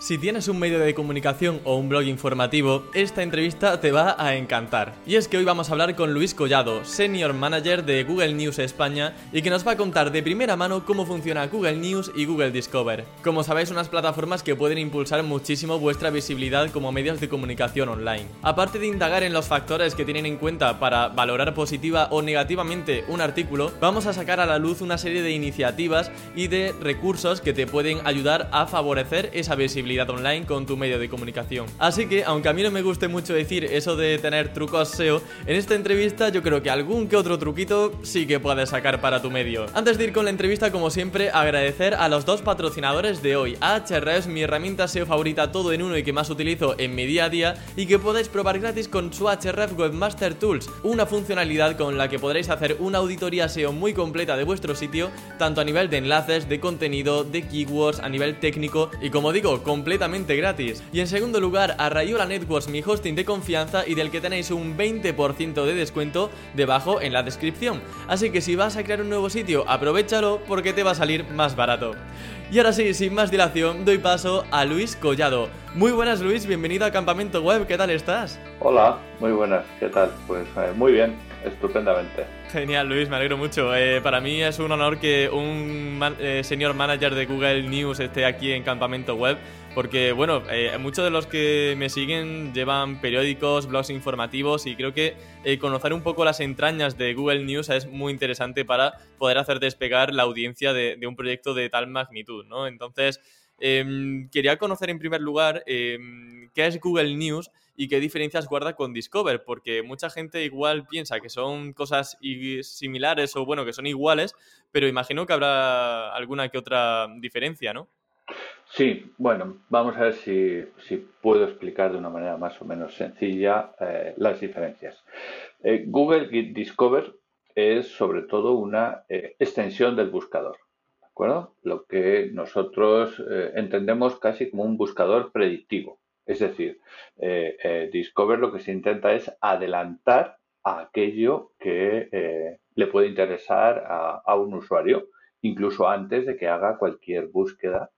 Si tienes un medio de comunicación o un blog informativo, esta entrevista te va a encantar. Y es que hoy vamos a hablar con Luis Collado, Senior Manager de Google News España, y que nos va a contar de primera mano cómo funciona Google News y Google Discover. Como sabéis, unas plataformas que pueden impulsar muchísimo vuestra visibilidad como medios de comunicación online. Aparte de indagar en los factores que tienen en cuenta para valorar positiva o negativamente un artículo, vamos a sacar a la luz una serie de iniciativas y de recursos que te pueden ayudar a favorecer esa visibilidad online con tu medio de comunicación. Así que, aunque a mí no me guste mucho decir eso de tener trucos SEO, en esta entrevista yo creo que algún que otro truquito sí que puedes sacar para tu medio. Antes de ir con la entrevista, como siempre, agradecer a los dos patrocinadores de hoy, Ahrefs, mi herramienta SEO favorita todo en uno y que más utilizo en mi día a día, y que podéis probar gratis con su Ahrefs Webmaster Tools, una funcionalidad con la que podréis hacer una auditoría SEO muy completa de vuestro sitio, tanto a nivel de enlaces, de contenido, de keywords, a nivel técnico, y como digo, con completamente gratis. Y en segundo lugar, a Rayola Networks, mi hosting de confianza y del que tenéis un 20% de descuento debajo en la descripción. Así que si vas a crear un nuevo sitio, aprovechalo porque te va a salir más barato. Y ahora sí, sin más dilación, doy paso a Luis Collado. Muy buenas Luis, bienvenido a Campamento Web, ¿qué tal estás? Hola, muy buenas, ¿qué tal? Pues eh, muy bien, estupendamente. Genial, Luis, me alegro mucho. Eh, para mí es un honor que un eh, señor manager de Google News esté aquí en Campamento Web. Porque, bueno, eh, muchos de los que me siguen llevan periódicos, blogs informativos y creo que eh, conocer un poco las entrañas de Google News es muy interesante para poder hacer despegar la audiencia de, un proyecto de tal magnitud, ¿no? Entonces, em, quería conocer en primer lugar em, qué es Google News y qué diferencias guarda con Discover, porque mucha gente igual piensa que son cosas similares o, bueno, que son iguales, pero imagino que habrá alguna que otra diferencia, ¿no? Sí, bueno, vamos a ver si, puedo explicar de una manera más o menos sencilla eh, las diferencias. Eh, Google Discover es sobre todo una eh, extensión del buscador, ¿de acuerdo? Lo que nosotros entendemos casi como un buscador predictivo. Es decir, Discover lo que se intenta es adelantar a aquello que le puede interesar a un usuario, incluso antes de que haga cualquier búsqueda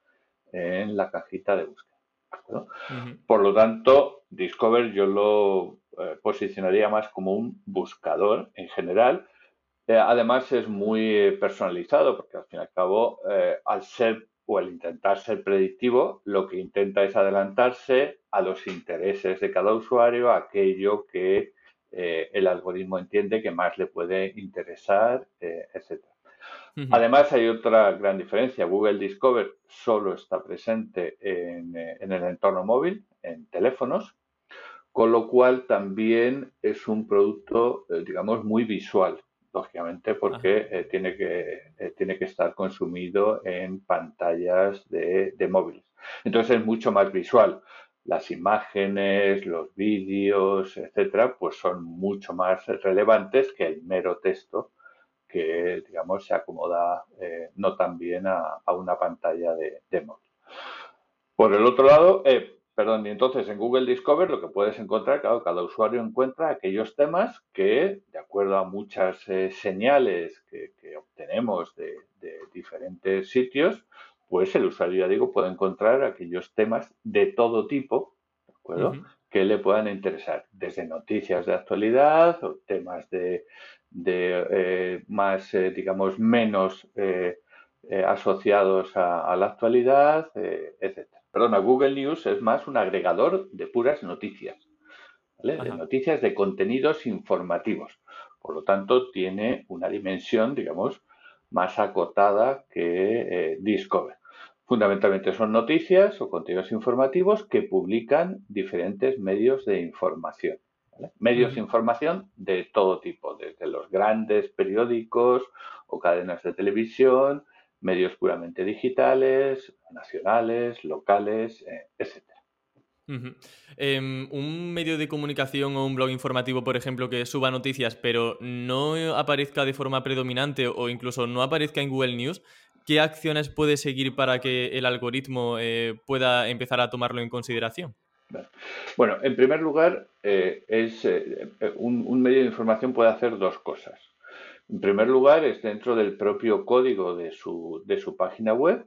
en la cajita de búsqueda. Por lo tanto, Discover yo lo eh, posicionaría más como un buscador en general. Eh, además es muy personalizado porque al fin y al cabo, eh, al ser o al intentar ser predictivo, lo que intenta es adelantarse a los intereses de cada usuario, a aquello que el algoritmo entiende que más le puede interesar, etc. Además, hay otra gran diferencia. Google Discover solo está presente en, eh, el entorno móvil, en teléfonos, con lo cual también es un producto, eh, digamos, muy visual, lógicamente, porque eh, tiene, que, tiene que estar consumido en pantallas de, de móviles. Entonces es mucho más visual las imágenes, los vídeos, etcétera, pues son mucho más relevantes que el mero texto que, digamos, se acomoda eh, no tan bien a, una pantalla de, móvil. Por el otro lado, eh, perdón, y entonces en Google Discover lo que puedes encontrar, claro, cada usuario encuentra aquellos temas que, de acuerdo a muchas eh, señales que, obtenemos de, diferentes sitios, pues el usuario, ya digo, puede encontrar aquellos temas de todo tipo, ¿de acuerdo? Que le puedan interesar, desde noticias de actualidad o temas de, de eh, más, eh, digamos, menos eh, asociados a, la actualidad, etc. Perdona, Google News es más un agregador de puras noticias, de noticias de contenidos informativos. Por lo tanto, tiene una dimensión, digamos, más acotada que Discover. Fundamentalmente son noticias o contenidos informativos que publican diferentes medios de información. Medios de información de todo tipo, desde los grandes periódicos o cadenas de televisión, medios puramente digitales, nacionales, locales, eh, etc. Em, un medio de comunicación o un blog informativo, por ejemplo, que suba noticias, pero no aparezca de forma predominante o incluso no aparezca en Google News, ¿qué acciones puede seguir para que el algoritmo eh, pueda empezar a tomarlo en consideración? Bueno, en primer lugar, eh, es, eh, un, medio de información puede hacer dos cosas. En primer lugar, es dentro del propio código de su, página web,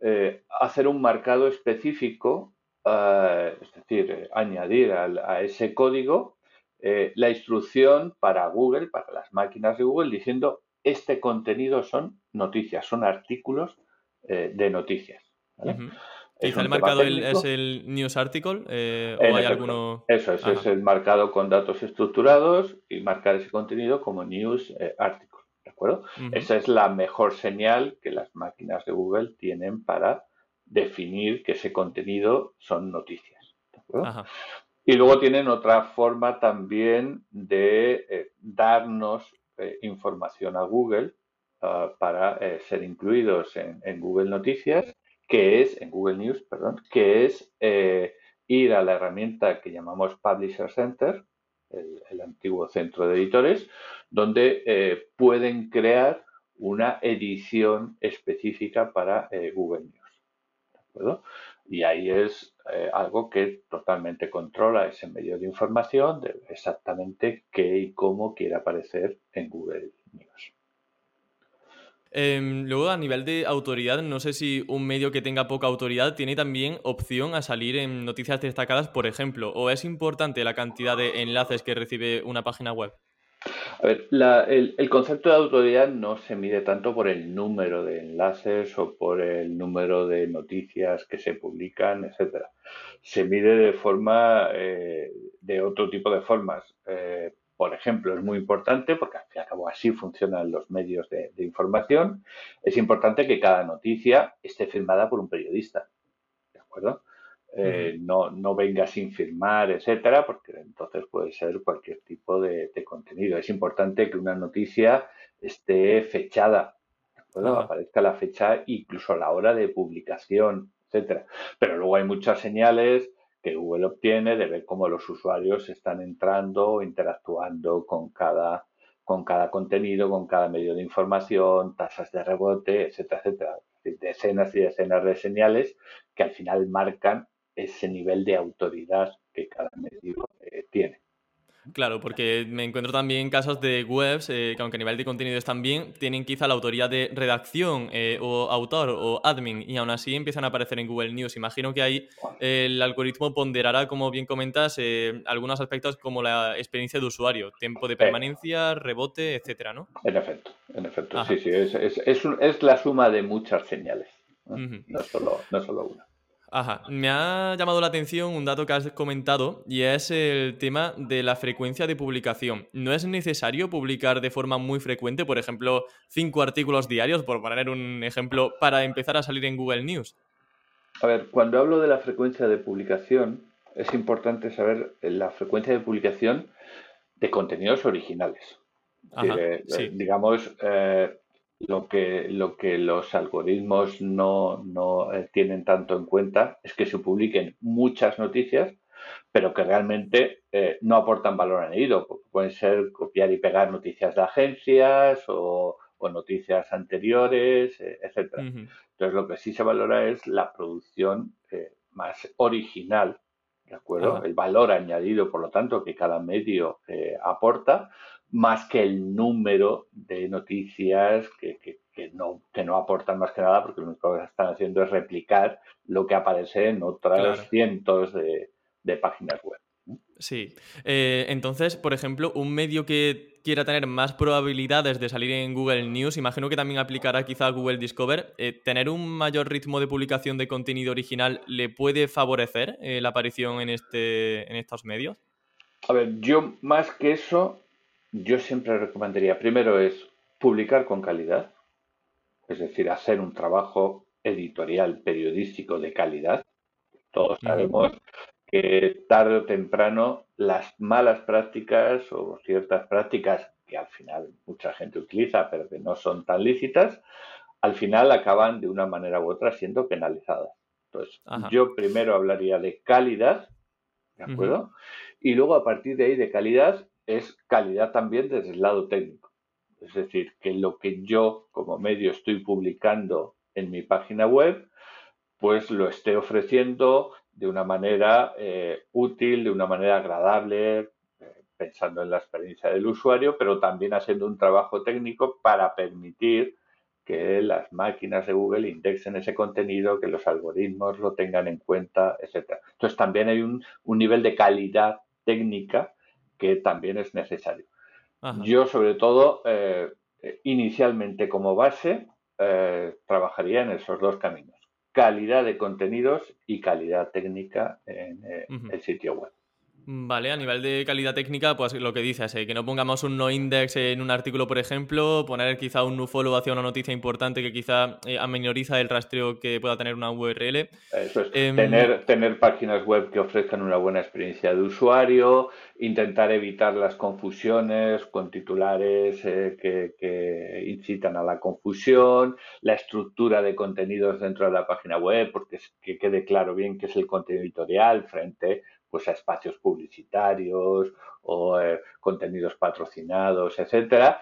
eh, hacer un marcado específico, eh, es decir, añadir a, ese código la instrucción para Google, para las máquinas de Google, diciendo este contenido son noticias, son artículos de noticias. Quizá el marcado es el news article eh, o hay alguno. Eso es, el marcado con datos estructurados y marcar ese contenido como news eh, article. ¿De acuerdo? Esa es la mejor señal que las máquinas de Google tienen para definir que ese contenido son noticias. ¿De acuerdo? Y luego tienen otra forma también de eh, darnos información a Google ah, para ser incluidos en Google Noticias que es, en Google News, perdón, que es eh, ir a la herramienta que llamamos Publisher Center, el, antiguo centro de editores, donde eh, pueden crear una edición específica para eh, Google News. ¿De acuerdo? Y ahí es algo que totalmente controla ese medio de información de exactamente qué y cómo quiere aparecer en Google News. Em, luego, a nivel de autoridad, no sé si un medio que tenga poca autoridad tiene también opción a salir en noticias destacadas, por ejemplo, o es importante la cantidad de enlaces que recibe una página web. A ver, el, concepto de autoridad no se mide tanto por el número de enlaces o por el número de noticias que se publican, etcétera. Se mide de forma, eh, de otro tipo de formas. Eh, por ejemplo, es muy importante, porque al fin y al cabo así funcionan los medios de, información, es importante que cada noticia esté firmada por un periodista. ¿De acuerdo? Eh, no, no venga sin firmar, etcétera, porque entonces puede ser cualquier tipo de, contenido. Es importante que una noticia esté fechada, ¿de acuerdo? Aparezca la fecha, incluso la hora de publicación, etcétera. Pero luego hay muchas señales que Google obtiene de ver cómo los usuarios están entrando o interactuando con cada, con cada contenido, con cada medio de información, tasas de rebote, etcétera, etcétera. Decenas y decenas de señales que al final marcan ese nivel de autoridad que cada medio eh, tiene. Claro, porque me encuentro también casos de webs eh, que aunque a nivel de contenido están bien, tienen quizá la autoría de redacción eh, o autor o admin y aún así empiezan a aparecer en Google News. Imagino que ahí eh, el algoritmo ponderará, como bien comentas, algunos aspectos como la experiencia de usuario, tiempo de permanencia, rebote, etcétera, ¿no? En efecto, en efecto, sí, sí, es, es, la suma de muchas señales, no, solo, no solo una. Ajá, me ha llamado la atención un dato que has comentado y es el tema de la frecuencia de publicación. ¿No es necesario publicar de forma muy frecuente, por ejemplo, cinco artículos diarios, por poner un ejemplo, para empezar a salir en Google News? A ver, cuando hablo de la frecuencia de publicación, es importante saber la frecuencia de publicación de contenidos originales. Ajá, eh, sí. Digamos, eh, lo que, lo que los algoritmos no, no eh, tienen tanto en cuenta es que se publiquen muchas noticias, pero que realmente eh, no aportan valor añadido, porque pueden ser copiar y pegar noticias de agencias o, noticias anteriores, eh, etcétera. Entonces, lo que sí se valora es la producción más original, ¿de acuerdo? El valor añadido, por lo tanto, que cada medio aporta, más que el número de noticias que, no, que no aportan más que nada, porque lo único que están haciendo es replicar lo que aparece en otras cientos de, páginas web. Sí. Eh, entonces, por ejemplo, un medio que quiera tener más probabilidades de salir en Google News, imagino que también aplicará quizá Google Discover, eh, ¿tener un mayor ritmo de publicación de contenido original le puede favorecer eh, la aparición en, este, en estos medios? A ver, yo más que eso, yo siempre recomendaría, primero es publicar con calidad, es decir, hacer un trabajo editorial, periodístico de calidad. Todos sabemos que tarde o temprano las malas prácticas o ciertas prácticas que al final mucha gente utiliza pero que no son tan lícitas, al final acaban de una manera u otra siendo penalizadas. Entonces, yo primero hablaría de calidad, ¿de acuerdo? Y luego a partir de ahí de calidad es calidad también desde el lado técnico. Es decir, que lo que yo como medio estoy publicando en mi página web, pues lo esté ofreciendo de una manera eh, útil, de una manera agradable, eh, pensando en la experiencia del usuario, pero también haciendo un trabajo técnico para permitir que las máquinas de Google indexen ese contenido, que los algoritmos lo tengan en cuenta, etcétera. Entonces también hay un, nivel de calidad técnica que también es necesario. Yo sobre todo, eh, inicialmente como base, eh, trabajaría en esos dos caminos. Calidad de contenidos y calidad técnica en eh, el sitio web. Vale, a nivel de calidad técnica, pues lo que dices, eh, que no pongamos un no index en un artículo, por ejemplo, poner quizá un no follow hacia una noticia importante que quizá eh, amenoriza el rastreo que pueda tener una URL. Eso es, em, tener, tener páginas web que ofrezcan una buena experiencia de usuario, intentar evitar las confusiones con titulares eh, que, que incitan a la confusión, la estructura de contenidos dentro de la página web, porque que quede claro bien qué es el contenido editorial frente pues a espacios publicitarios o eh, contenidos patrocinados, etcétera,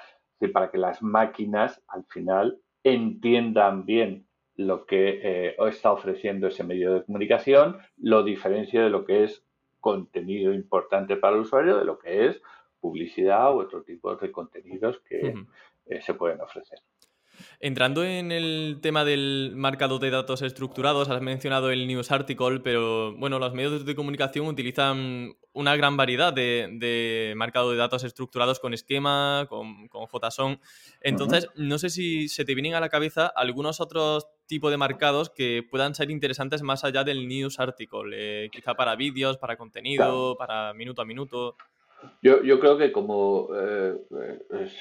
para que las máquinas al final entiendan bien lo que eh, está ofreciendo ese medio de comunicación, lo diferencia de lo que es contenido importante para el usuario de lo que es publicidad u otro tipo de contenidos que eh, se pueden ofrecer. Entrando en el tema del marcado de datos estructurados, has mencionado el News Article, pero bueno, los medios de comunicación utilizan una gran variedad de, marcado de datos estructurados con esquema, con, JSON. Entonces, no sé si se te vienen a la cabeza algunos otros tipos de marcados que puedan ser interesantes más allá del News Article, eh, quizá para vídeos, para contenido, para minuto a minuto. Yo, yo creo que como eh,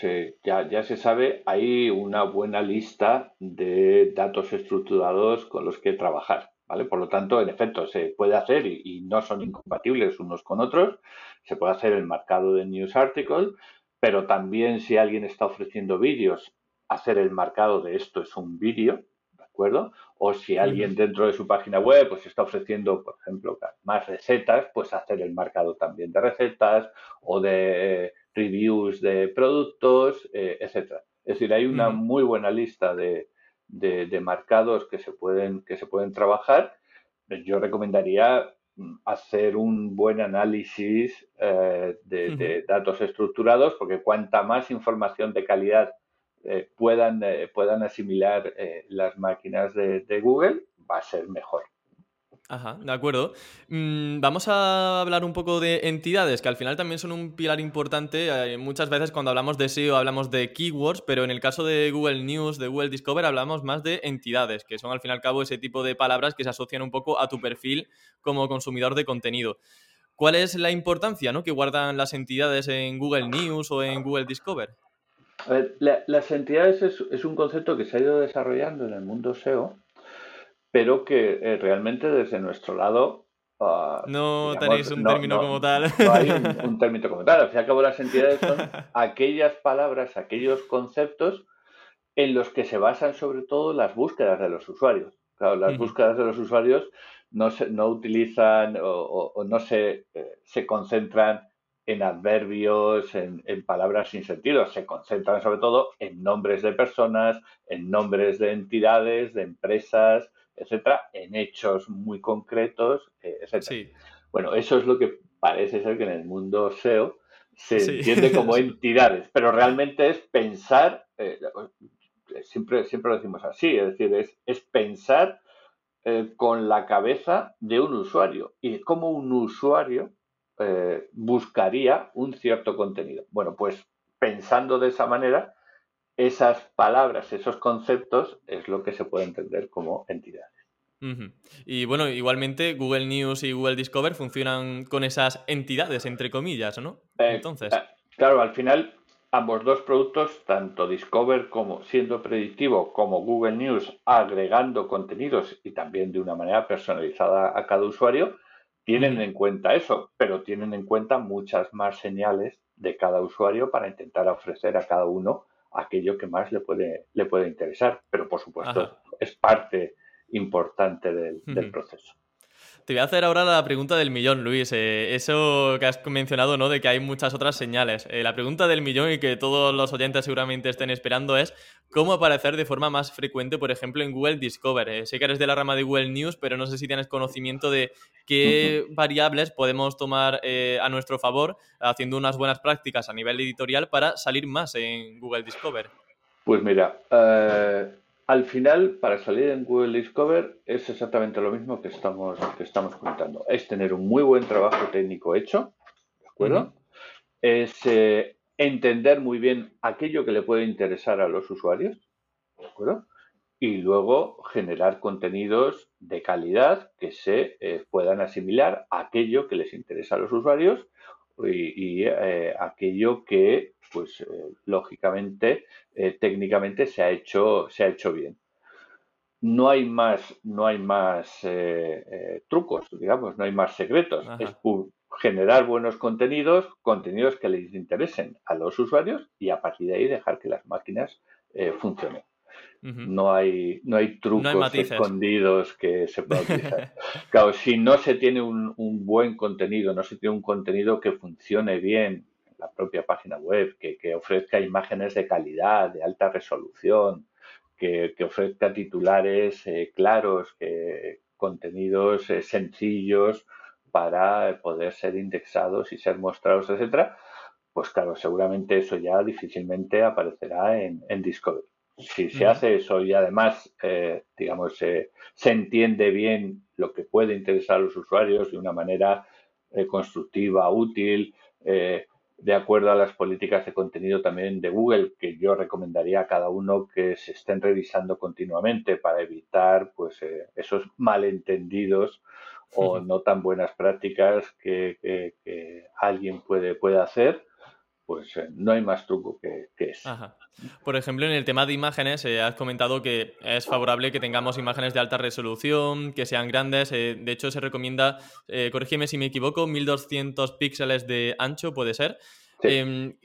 eh, ya, ya se sabe, hay una buena lista de datos estructurados con los que trabajar. ¿Vale? Por lo tanto, en efecto, se puede hacer y, no son incompatibles unos con otros. Se puede hacer el marcado de News Article, pero también si alguien está ofreciendo vídeos, hacer el marcado de esto es un vídeo, acuerdo? O si alguien dentro de su página web pues está ofreciendo, por ejemplo, más recetas, pues hacer el marcado también de recetas o de reviews de productos, eh, etcétera. Es decir, hay una muy buena lista de, marcados que se pueden que se pueden trabajar. Yo recomendaría mm, hacer un buen análisis eh, de, datos estructurados, porque cuanta más información de calidad eh, puedan, eh, puedan asimilar eh, las máquinas de, Google, va a ser mejor. Ajá, de acuerdo. Mm, vamos a hablar un poco de entidades, que al final también son un pilar importante. muchas veces cuando hablamos de SEO hablamos de keywords, pero en el caso de Google News, de Google Discover, hablamos más de entidades, que son al fin y al cabo ese tipo de palabras que se asocian un poco a tu perfil como consumidor de contenido. ¿Cuál es la importancia ¿no? que guardan las entidades en Google News o en Google Discover? Las entidades es, un concepto que se ha ido desarrollando en el mundo SEO, pero que eh, realmente desde nuestro lado... Ah, no tenéis un término como tal. No hay un, término como tal. Al fin y al cabo, las entidades son aquellas palabras, aquellos conceptos en los que se basan sobre todo las búsquedas de los usuarios. Claro, las búsquedas de los usuarios no, se, no utilizan o, no se, eh, se concentran en adverbios, en, palabras sin sentido. Se concentran sobre todo en nombres de personas, en nombres de entidades, de empresas, etcétera, en hechos muy concretos, eh, etcétera. Bueno, eso es lo que parece ser que en el mundo SEO se entiende como entidades, pero realmente es pensar, eh, siempre, siempre lo decimos así, es decir, es, es pensar eh, con la cabeza de un usuario y como un usuario eh, buscaría un cierto contenido. Bueno, pues pensando de esa manera, esas palabras, esos conceptos es lo que se puede entender como entidades. Y bueno, igualmente Google News y Google Discover funcionan con esas entidades, entre comillas, ¿no? Eh, Entonces. Eh, claro, al final ambos dos productos, tanto Discover como siendo predictivo, como Google News agregando contenidos y también de una manera personalizada a cada usuario, tienen en cuenta eso, pero tienen en cuenta muchas más señales de cada usuario para intentar ofrecer a cada uno aquello que más le puede, le puede interesar. Pero por supuesto es parte importante del proceso. Te voy a hacer ahora la pregunta del millón, Luis. Eh, eso que has mencionado, ¿no? De que hay muchas otras señales. Eh, la pregunta del millón y que todos los oyentes seguramente estén esperando es cómo aparecer de forma más frecuente, por ejemplo, en Google Discover. Eh, sé que eres de la rama de Google News, pero no sé si tienes conocimiento de qué variables podemos tomar a nuestro favor haciendo unas buenas prácticas a nivel editorial para salir más en Google Discover. Pues mira, eh, al final, para salir en Google Discover es exactamente lo mismo que estamos, que estamos comentando. Es tener un muy buen trabajo técnico hecho, ¿de acuerdo? Es eh, entender muy bien aquello que le puede interesar a los usuarios, ¿de acuerdo? Y luego generar contenidos de calidad que se eh, puedan asimilar a aquello que les interesa a los usuarios y, eh, aquello que, pues, eh, lógicamente, eh, técnicamente se ha hecho, se ha hecho bien. No hay más, no hay más trucos, digamos, no hay más secretos. Es generar buenos contenidos, contenidos que les interesen a los usuarios y a partir de ahí dejar que las máquinas funcionen. No hay, no hay trucos escondidos que se puedan utilizar. claro, si no se tiene un, buen contenido, no se tiene un contenido que funcione bien en la propia página web, que, ofrezca imágenes de calidad, de alta resolución, que, ofrezca titulares eh, claros, que contenidos eh, sencillos para poder ser indexados y ser mostrados, etcétera, pues claro, seguramente eso ya difícilmente aparecerá en, en Discovery si se hace eso y además, eh, digamos, se entiende bien lo que puede interesar a los usuarios de una manera eh, constructiva, útil, eh, de acuerdo a las políticas de contenido también de Google, que yo recomendaría a cada uno que se estén revisando continuamente para evitar pues esos malentendidos o no tan buenas prácticas que, alguien puede, puede hacer pues eh, no hay más truco que, eso. Por ejemplo, en el tema de imágenes, eh, has comentado que es favorable que tengamos imágenes de alta resolución, que sean grandes. Eh, de hecho, se recomienda, corrígeme si me equivoco, 1200 píxeles de ancho, puede ser. Em,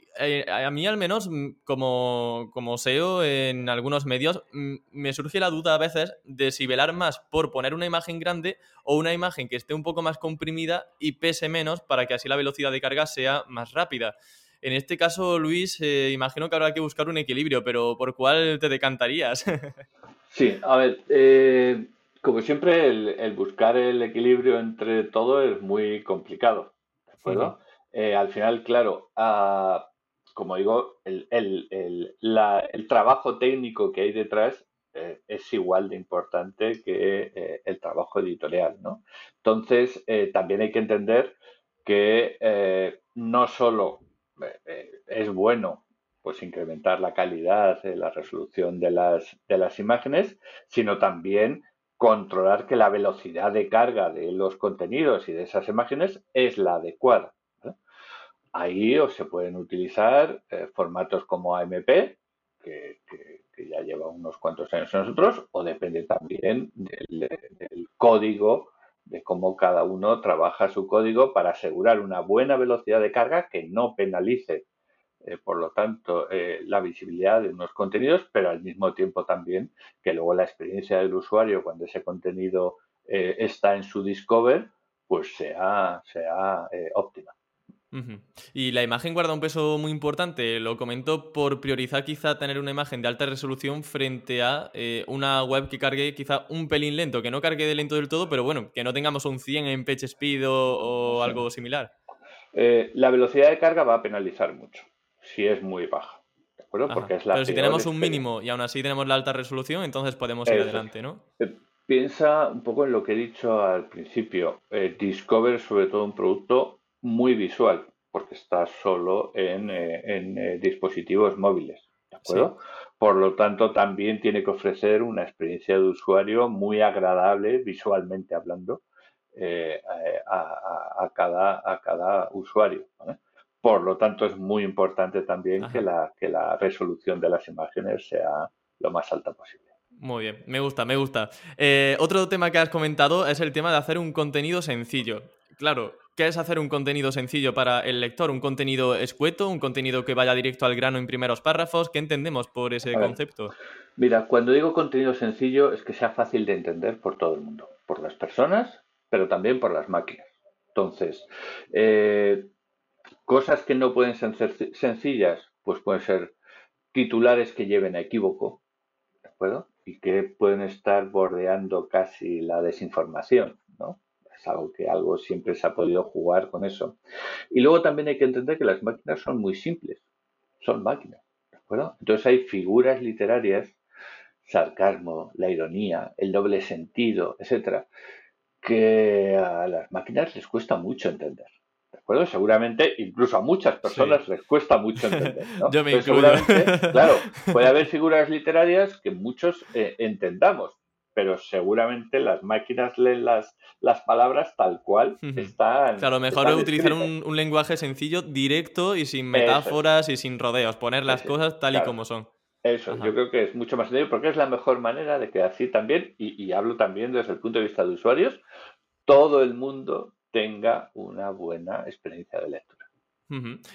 a mí al menos, como, como SEO en algunos medios, me surge la duda a veces de si velar más por poner una imagen grande o una imagen que esté un poco más comprimida y pese menos para que así la velocidad de carga sea más rápida. En este caso, Luis, eh, imagino que habrá que buscar un equilibrio, pero ¿por cuál te decantarías? sí, a ver, eh, como siempre, el, buscar el equilibrio entre todo es muy complicado, ¿de acuerdo? Eh, al final, claro, ah, como digo, el, trabajo técnico que hay detrás es igual de importante que el trabajo editorial, ¿no? Entonces, también hay que entender que no solo es bueno pues incrementar la calidad, la resolución de las, de las imágenes, sino también controlar que la velocidad de carga de los contenidos y de esas imágenes es la adecuada. Ahí se pueden utilizar eh, formatos como AMP, que, ya lleva unos cuantos años nosotros, o depende también del código de cómo cada uno trabaja su código para asegurar una buena velocidad de carga que no penalice, eh, por lo tanto, eh, la visibilidad de unos contenidos, pero al mismo tiempo también que luego la experiencia del usuario cuando ese contenido eh, está en su Discover, pues sea, sea óptima. Y la imagen guarda un peso muy importante. Lo comento por priorizar quizá tener una imagen de alta resolución frente a eh, una web que cargue quizá un pelín lento, que no cargue de lento del todo, pero bueno, que no tengamos un 100 en page speed o, algo similar. Eh, la velocidad de carga va a penalizar mucho si es muy baja. ¿De acuerdo? Porque es la pero si tenemos un mínimo y aún así tenemos la alta resolución, entonces podemos ir adelante, ¿no? Eh, piensa un poco en lo que he dicho al principio. Discover sobre todo un producto muy visual, porque está solo en, eh, eh, dispositivos móviles. ¿De acuerdo? Por lo tanto, también tiene que ofrecer una experiencia de usuario muy agradable, visualmente hablando, eh, a, cada, a cada usuario. Por lo tanto, es muy importante también que la, que la resolución de las imágenes sea lo más alta posible. Muy bien, me gusta, me gusta. otro tema que has comentado es el tema de hacer un contenido sencillo. Claro, ¿qué es hacer un contenido sencillo para el lector? ¿Un contenido escueto? ¿Un contenido que vaya directo al grano en primeros párrafos? ¿Qué entendemos por ese concepto? Mira, cuando digo contenido sencillo es que sea fácil de entender por todo el mundo, por las personas, pero también por las máquinas. Entonces, eh, cosas que no pueden ser sencillas, pues pueden ser titulares que lleven a equívoco, ¿de acuerdo? Y que pueden estar bordeando casi la desinformación, ¿no? Algo que algo siempre se ha podido jugar con eso. Y luego también hay que entender que las máquinas son muy simples, son máquinas, ¿de Entonces hay figuras literarias, sarcasmo, la ironía, el doble sentido, etcétera, que a las máquinas les cuesta mucho entender. ¿De acuerdo? Seguramente, incluso a muchas personas les cuesta mucho entender. Yo me incluyo. claro, puede haber figuras literarias que muchos eh, entendamos, pero seguramente las máquinas leen las, las palabras tal cual están. Claro, mejor es utilizar un, lenguaje sencillo, directo y sin metáforas y sin rodeos, poner las cosas tal y como son. Eso, yo creo que es mucho más sencillo porque es la mejor manera de que así también, y, y hablo también desde el punto de vista de usuarios, todo el mundo tenga una buena experiencia de lectura.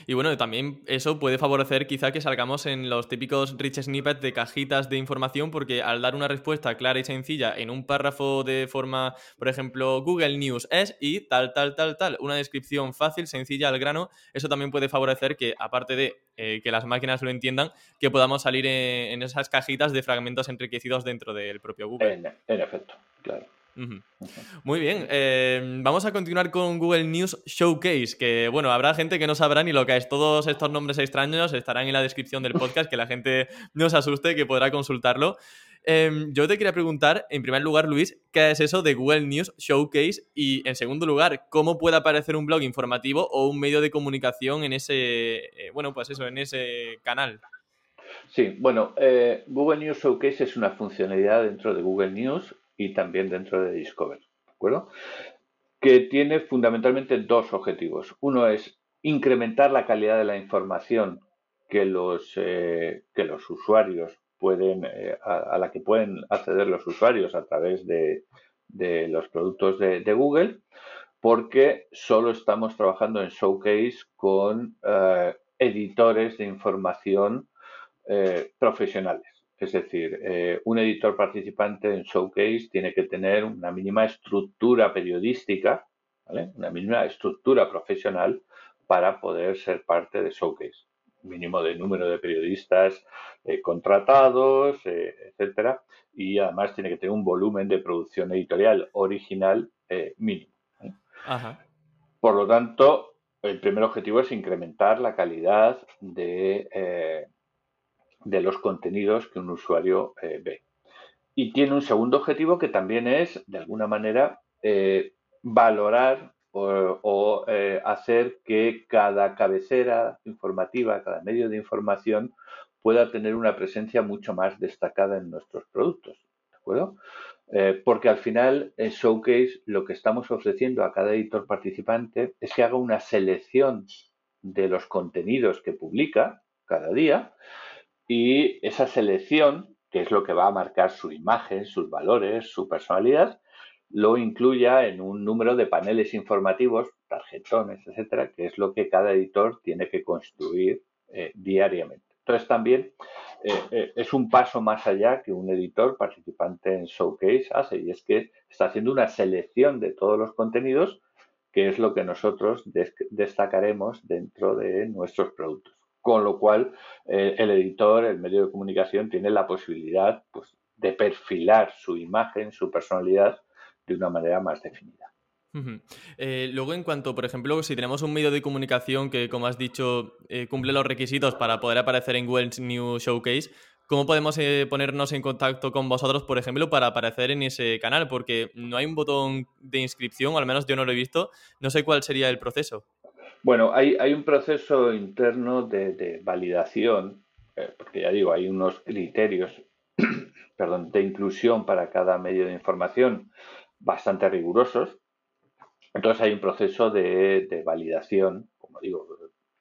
Y bueno, también eso puede favorecer quizá que salgamos en los típicos rich snippets de cajitas de información, porque al dar una respuesta clara y sencilla en un párrafo de forma, por ejemplo, Google News es y tal, tal, tal, tal, una descripción fácil, sencilla, al grano, eso también puede favorecer que, aparte de eh, que las máquinas lo entiendan, que podamos salir en, esas cajitas de fragmentos enriquecidos dentro del propio Google. en efecto, claro. Muy bien, em, vamos a continuar con Google News Showcase, que bueno, habrá gente que no sabrá ni lo que es. Todos estos nombres extraños estarán en la descripción del podcast, que la gente no se asuste, que podrá consultarlo. Em, yo te quería preguntar, en primer lugar, Luis, ¿qué es eso de Google News Showcase? Y en segundo lugar, ¿cómo puede aparecer un blog informativo o un medio de comunicación en ese, eh, bueno, pues eso, en ese canal? Sí, bueno, eh, Google News Showcase es una funcionalidad dentro de Google News y también dentro de Discover, ¿de acuerdo? Que tiene fundamentalmente dos objetivos. Uno es incrementar la calidad de la información que los, eh, que los usuarios pueden, eh, a, la que pueden acceder los usuarios a través de, los productos de, Google, porque solo estamos trabajando en Showcase con eh, editores de información profesionales. Es decir, eh, un editor participante en Showcase tiene que tener una mínima estructura periodística, una mínima estructura profesional para poder ser parte de Showcase. Mínimo de número de periodistas eh, contratados, eh, etcétera, y además tiene que tener un volumen de producción editorial original mínimo. Por lo tanto, el primer objetivo es incrementar la calidad de de los contenidos que un usuario eh, ve. Y tiene un segundo objetivo que también es, de alguna manera, eh, valorar o, eh, hacer que cada cabecera informativa, cada medio de información pueda tener una presencia mucho más destacada en nuestros productos. ¿De acuerdo? porque al final en Showcase lo que estamos ofreciendo a cada editor participante es que haga una selección de los contenidos que publica cada día y esa selección, que es lo que va a marcar su imagen, sus valores, su personalidad, lo incluya en un número de paneles informativos, tarjetones, etcétera, que es lo que cada editor tiene que construir eh, diariamente. Entonces también eh, eh, es un paso más allá que un editor participante en Showcase hace y es que está haciendo una selección de todos los contenidos que es lo que nosotros destacaremos dentro de nuestros productos con lo cual eh, el editor, el medio de comunicación, tiene la posibilidad pues, de perfilar su imagen, su personalidad de una manera más definida. Eh, luego, en cuanto, por ejemplo, si tenemos un medio de comunicación que, como has dicho, eh, cumple los requisitos para poder aparecer en Google News Showcase, ¿cómo podemos ponernos en contacto con vosotros, por ejemplo, para aparecer en ese canal? Porque no hay un botón de inscripción, o al menos yo no lo he visto. No sé cuál sería el proceso. Bueno, hay, hay un proceso interno de, validación, eh, porque ya digo, hay unos criterios perdón, de inclusión para cada medio de información bastante rigurosos. Entonces hay un proceso de, validación, como digo,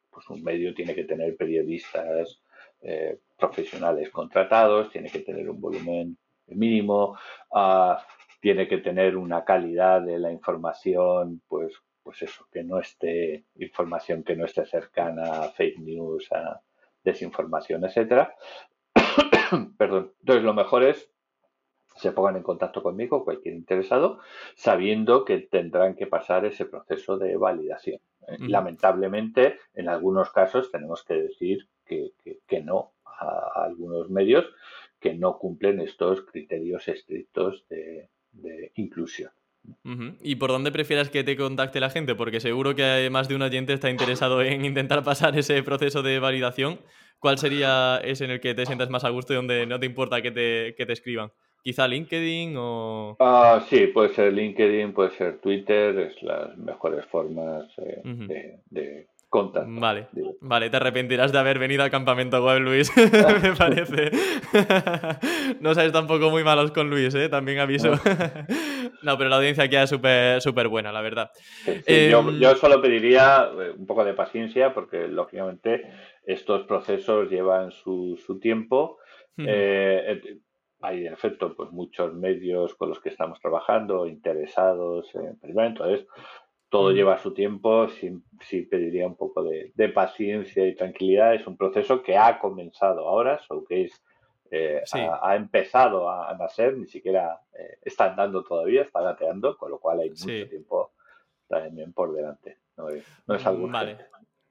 pues un medio tiene que tener periodistas eh, profesionales contratados, tiene que tener un volumen mínimo, ah, tiene que tener una calidad de la información pues pues eso, que no esté información que no esté cercana a fake news, a desinformación, etcétera. Perdón. Entonces, lo mejor es se pongan en contacto conmigo, cualquier interesado, sabiendo que tendrán que pasar ese proceso de validación. ¿eh? Lamentablemente, en algunos casos tenemos que decir que, no a, algunos medios que no cumplen estos criterios estrictos de inclusión. ¿Y por dónde prefieras que te contacte la gente? Porque seguro que más de un oyente está interesado en intentar pasar ese proceso de validación. ¿cuál sería ese en el que te sientas más a gusto y donde no te importa que te, que te escriban? ¿Quizá LinkedIn o...? Ah, sí, puede ser LinkedIn, puede ser Twitter, es las mejores formas eh, de, de contacto. Vale, vale, te arrepentirás de haber venido al campamento web, Luis, me parece. no sabes tampoco muy malos con Luis, ¿eh? También aviso. no, pero la audiencia aquí es súper súper buena, la verdad. Em, yo, solo pediría eh, un poco de paciencia porque, lógicamente, estos procesos llevan su, su tiempo hay en efecto pues muchos medios con los que estamos trabajando, interesados en primero, entonces todo lleva su tiempo, sí, pediría un poco de, paciencia y tranquilidad, es un proceso que ha comenzado ahora, Showcase eh, ha, empezado a, nacer, ni siquiera eh, está andando todavía, está gateando, con lo cual hay mucho tiempo también por delante, no es, no es algo vale.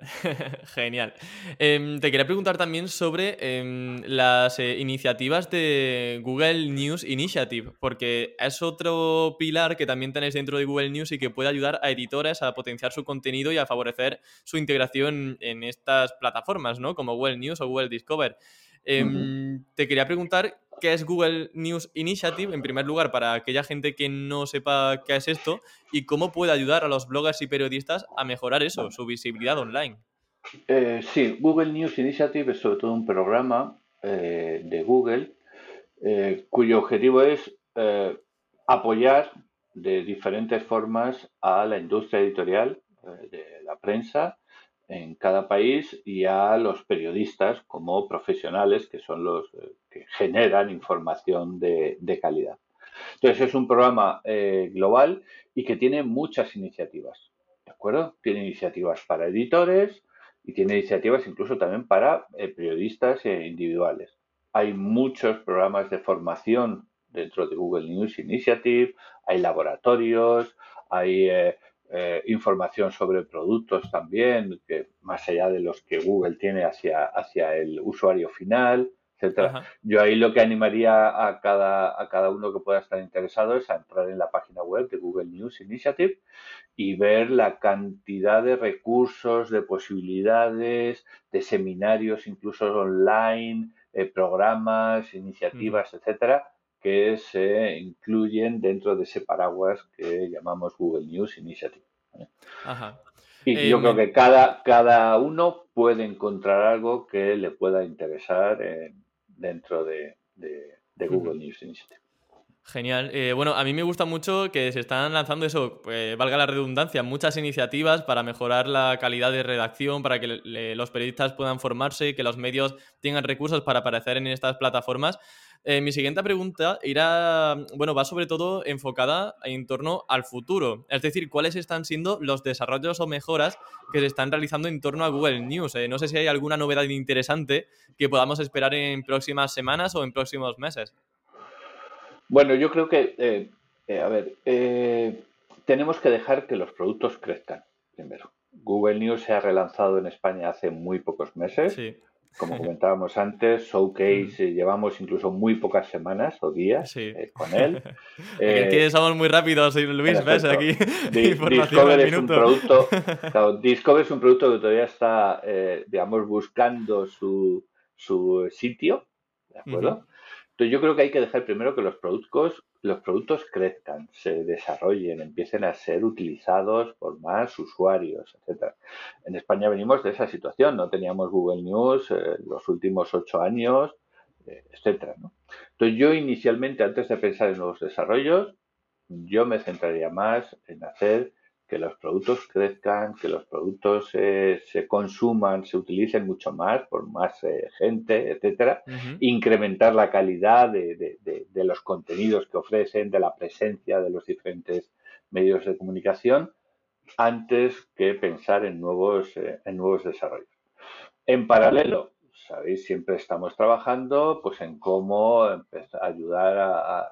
Genial. Em, te quería preguntar también sobre em, las eh, iniciativas de Google News Initiative, porque es otro pilar que también tenéis dentro de Google News y que puede ayudar a editores a potenciar su contenido y a favorecer su integración en estas plataformas, ¿no? Como Google News o Google Discover. Em, te quería preguntar qué es Google News Initiative, en primer lugar, para aquella gente que no sepa qué es esto, y cómo puede ayudar a los bloggers y periodistas a mejorar eso, su visibilidad online. Eh, sí, Google News Initiative es sobre todo un programa eh, de Google eh, cuyo objetivo es apoyar de diferentes formas a la industria editorial de la prensa en cada país y a los periodistas como profesionales que son los eh, que generan información de, calidad. Entonces es un programa eh, global y que tiene muchas iniciativas, ¿de acuerdo? Tiene iniciativas para editores y tiene iniciativas incluso también para eh, periodistas individuales. Hay muchos programas de formación dentro de Google News Initiative, hay laboratorios, hay información sobre productos también, que más allá de los que Google tiene hacia, hacia el usuario final, etcétera. Yo ahí lo que animaría a cada, a cada uno que pueda estar interesado es a entrar en la página web de Google News Initiative y ver la cantidad de recursos, de posibilidades, de seminarios, incluso online, eh, programas, iniciativas, etcétera, que se incluyen dentro de ese paraguas que llamamos Google News Initiative. Y yo creo que cada, cada uno puede encontrar algo que le pueda interesar dentro de, Google News Initiative. Genial. Eh, bueno, a mí me gusta mucho que se están lanzando eso, eh, valga la redundancia, muchas iniciativas para mejorar la calidad de redacción, para que los periodistas puedan formarse, que los medios tengan recursos para aparecer en estas plataformas. Eh, mi siguiente pregunta irá, bueno, va sobre todo enfocada en torno al futuro. Es decir, cuáles están siendo los desarrollos o mejoras que se están realizando en torno a Google News. Eh, no sé si hay alguna novedad interesante que podamos esperar en próximas semanas o en próximos meses. Bueno, yo creo que, eh, a ver, tenemos que dejar que los productos crezcan primero. Google News se ha relanzado en España hace muy pocos meses. Sí como comentábamos antes, Showcase, eh, llevamos incluso muy pocas semanas o días eh, con él. Eh, somos muy rápidos, Luis, ves aquí. Discover es un producto, Discover es un producto que todavía está, digamos, buscando su, su sitio, ¿de acuerdo? Entonces yo creo que hay que dejar primero que los productos, los productos crezcan, se desarrollen, empiecen a ser utilizados por más usuarios, etcétera. En España venimos de esa situación, no teníamos Google News eh, los últimos ocho años, eh, etcétera. Entonces yo inicialmente, antes de pensar en nuevos desarrollos, yo me centraría más en hacer que los productos crezcan, que los productos se consuman, se utilicen mucho más por más eh, gente, etcétera, incrementar la calidad de, los contenidos que ofrecen, de la presencia de los diferentes medios de comunicación, antes que pensar en nuevos, eh, en nuevos desarrollos. En paralelo, sabéis, siempre estamos trabajando pues, en cómo ayudar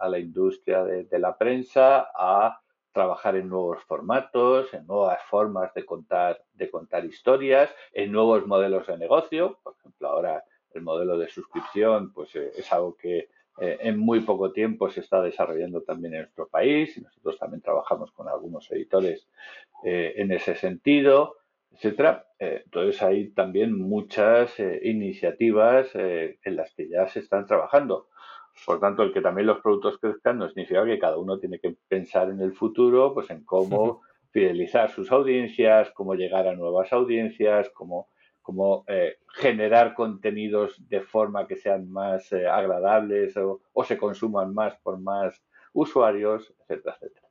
a, la industria de la prensa a trabajar en nuevos formatos, en nuevas formas de contar, de contar historias, en nuevos modelos de negocio. Por ejemplo, ahora el modelo de suscripción pues, eh, es algo que eh, en muy poco tiempo se está desarrollando también en nuestro país y nosotros también trabajamos con algunos editores eh, en ese sentido. etcétera. Entonces hay también muchas iniciativas en las que ya se están trabajando. Por tanto, el que también los productos crezcan no significa que cada uno tiene que pensar en el futuro, pues en cómo fidelizar sus audiencias, cómo llegar a nuevas audiencias, cómo, cómo generar contenidos de forma que sean más agradables o, o se consuman más por más usuarios, etcétera, etcétera.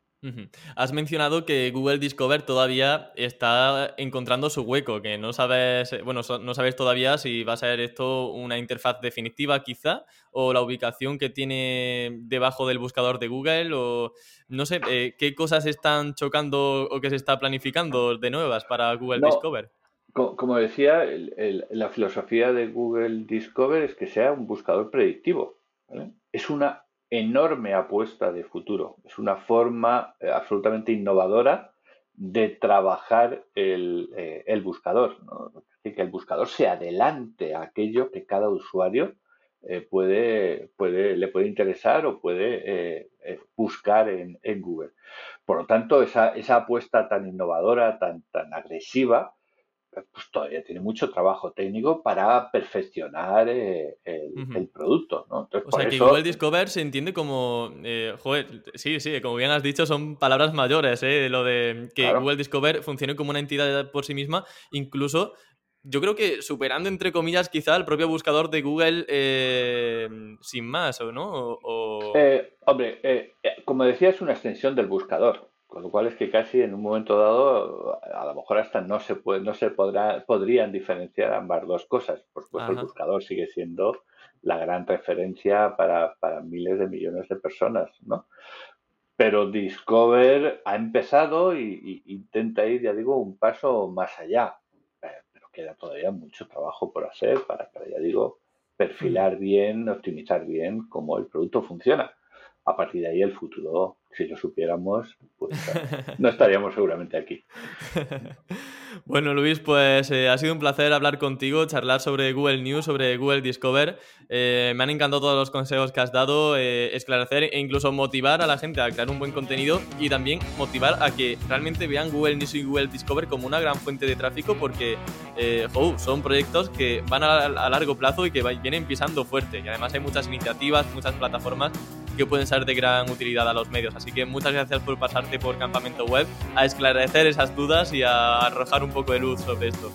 Has mencionado que Google Discover todavía está encontrando su hueco, que no sabes, bueno, no sabes todavía si va a ser esto una interfaz definitiva quizá, o la ubicación que tiene debajo del buscador de Google, o no sé, eh, qué cosas están chocando o que se está planificando de nuevas para Google Discover. Como decía, la filosofía de Google Discover es que sea un buscador predictivo. Es una enorme apuesta de futuro. Es una forma eh, absolutamente innovadora de trabajar el, eh, buscador. que el buscador se adelante a aquello que cada usuario eh, puede, puede, le puede interesar o puede buscar en, en, Google. Por lo tanto, esa, esa apuesta tan innovadora, tan, tan agresiva, pues todavía tiene mucho trabajo técnico para perfeccionar eh, el, producto. ¿no? o sea, que Google Discover se entiende como, eh, joder, sí, sí, como bien has dicho, son palabras mayores, ¿eh? lo de que Google Discover funcione como una entidad por sí misma, incluso yo creo que superando, entre comillas, quizá el propio buscador de Google eh, sin más, ¿o no? hombre, como decía, es una extensión del buscador. Con lo cual es que casi en un momento dado, a lo mejor hasta no se puede, no se podrá, podrían diferenciar ambas dos cosas. Por supuesto, el buscador sigue siendo la gran referencia para, miles de millones de personas, ¿no? Pero Discover ha empezado y, intenta ir, ya digo, un paso más allá. Eh, pero queda todavía mucho trabajo por hacer para, para, ya digo, perfilar mm. bien, optimizar bien cómo el producto funciona. A partir de ahí el futuro si lo supiéramos, pues no estaríamos seguramente aquí. bueno, Luis, pues eh, ha sido un placer hablar contigo, charlar sobre Google News, sobre Google Discover. Eh, me han encantado todos los consejos que has dado, eh, esclarecer e incluso motivar a la gente a crear un buen contenido y también motivar a que realmente vean Google News y Google Discover como una gran fuente de tráfico porque son proyectos que van a, a largo plazo y que vienen pisando fuerte. Y además hay muchas iniciativas, muchas plataformas que pueden ser de gran utilidad a los medios. Así que muchas gracias por pasarte por Campamento Web a esclarecer esas dudas y a arrojar un poco de luz sobre esto.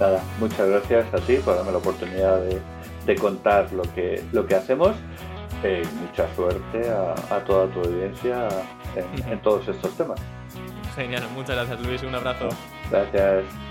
Nada, muchas gracias a ti por darme la oportunidad de, contar lo que, lo que hacemos. Eh, mucha suerte a, toda tu audiencia en, en todos estos temas. Genial, muchas gracias Luis, un abrazo. Gracias.